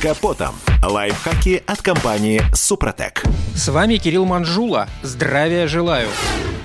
Капотом. Лайфхаки от компании «Супротек». С вами Кирилл Манжула. Здравия желаю.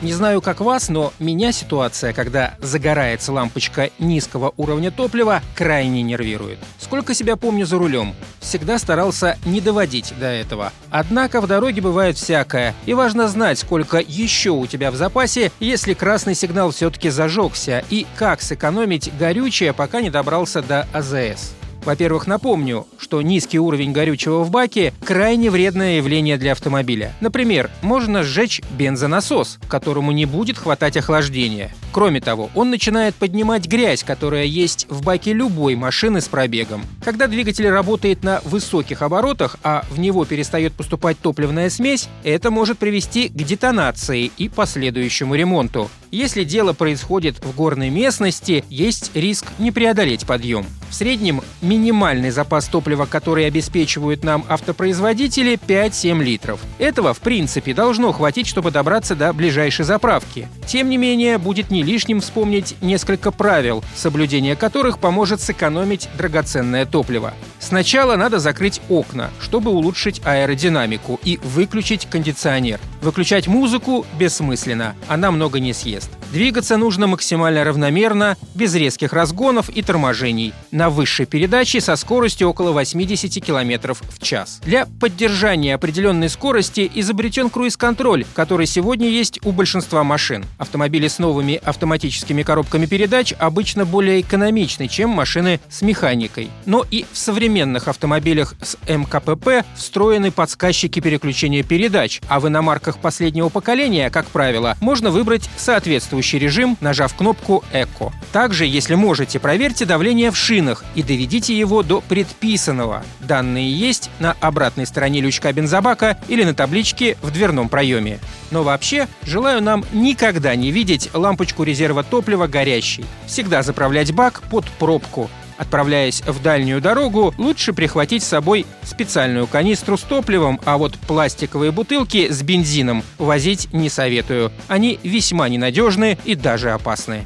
Не знаю, как вас, но меня ситуация, когда загорается лампочка низкого уровня топлива, крайне нервирует. Сколько себя помню за рулем, всегда старался не доводить до этого. Однако в дороге бывает всякое, и важно знать, сколько еще у тебя в запасе, если красный сигнал все-таки зажегся, и как сэкономить горючее, пока не добрался до АЗС. Во-первых, напомню, что низкий уровень горючего в баке – крайне вредное явление для автомобиля. Например, можно сжечь бензонасос, которому не будет хватать охлаждения. Кроме того, он начинает поднимать грязь, которая есть в баке любой машины с пробегом. Когда двигатель работает на высоких оборотах, а в него перестает поступать топливная смесь, это может привести к детонации и последующему ремонту. Если дело происходит в горной местности, есть риск не преодолеть подъем. В среднем минимальный запас топлива, который обеспечивают нам автопроизводители, 5-7 литров. Этого, в принципе, должно хватить, чтобы добраться до ближайшей заправки. Тем не менее, будет не лишним вспомнить несколько правил, соблюдение которых поможет сэкономить драгоценное топливо. Сначала надо закрыть окна, чтобы улучшить аэродинамику и выключить кондиционер. Выключать музыку бессмысленно, она много не съест. Двигаться нужно максимально равномерно, без резких разгонов и торможений, на высшей передаче со скоростью около 80 км в час. Для поддержания определенной скорости изобретен круиз-контроль, который сегодня есть у большинства машин. Автомобили с новыми автоматическими коробками передач обычно более экономичны, чем машины с механикой. Но и в современных автомобилях с МКПП встроены подсказчики переключения передач, а в иномарках последнего поколения, как правило, можно выбрать соответствующий текущий режим, нажав кнопку «Эко». Также, если можете, проверьте давление в шинах и доведите его до предписанного. Данные есть на обратной стороне лючка бензобака или на табличке в дверном проеме. Но вообще, желаю нам никогда не видеть лампочку резерва топлива горящей. Всегда заправлять бак под пробку. Отправляясь в дальнюю дорогу, лучше прихватить с собой специальную канистру с топливом, а вот пластиковые бутылки с бензином возить не советую. Они весьма ненадежны и даже опасны.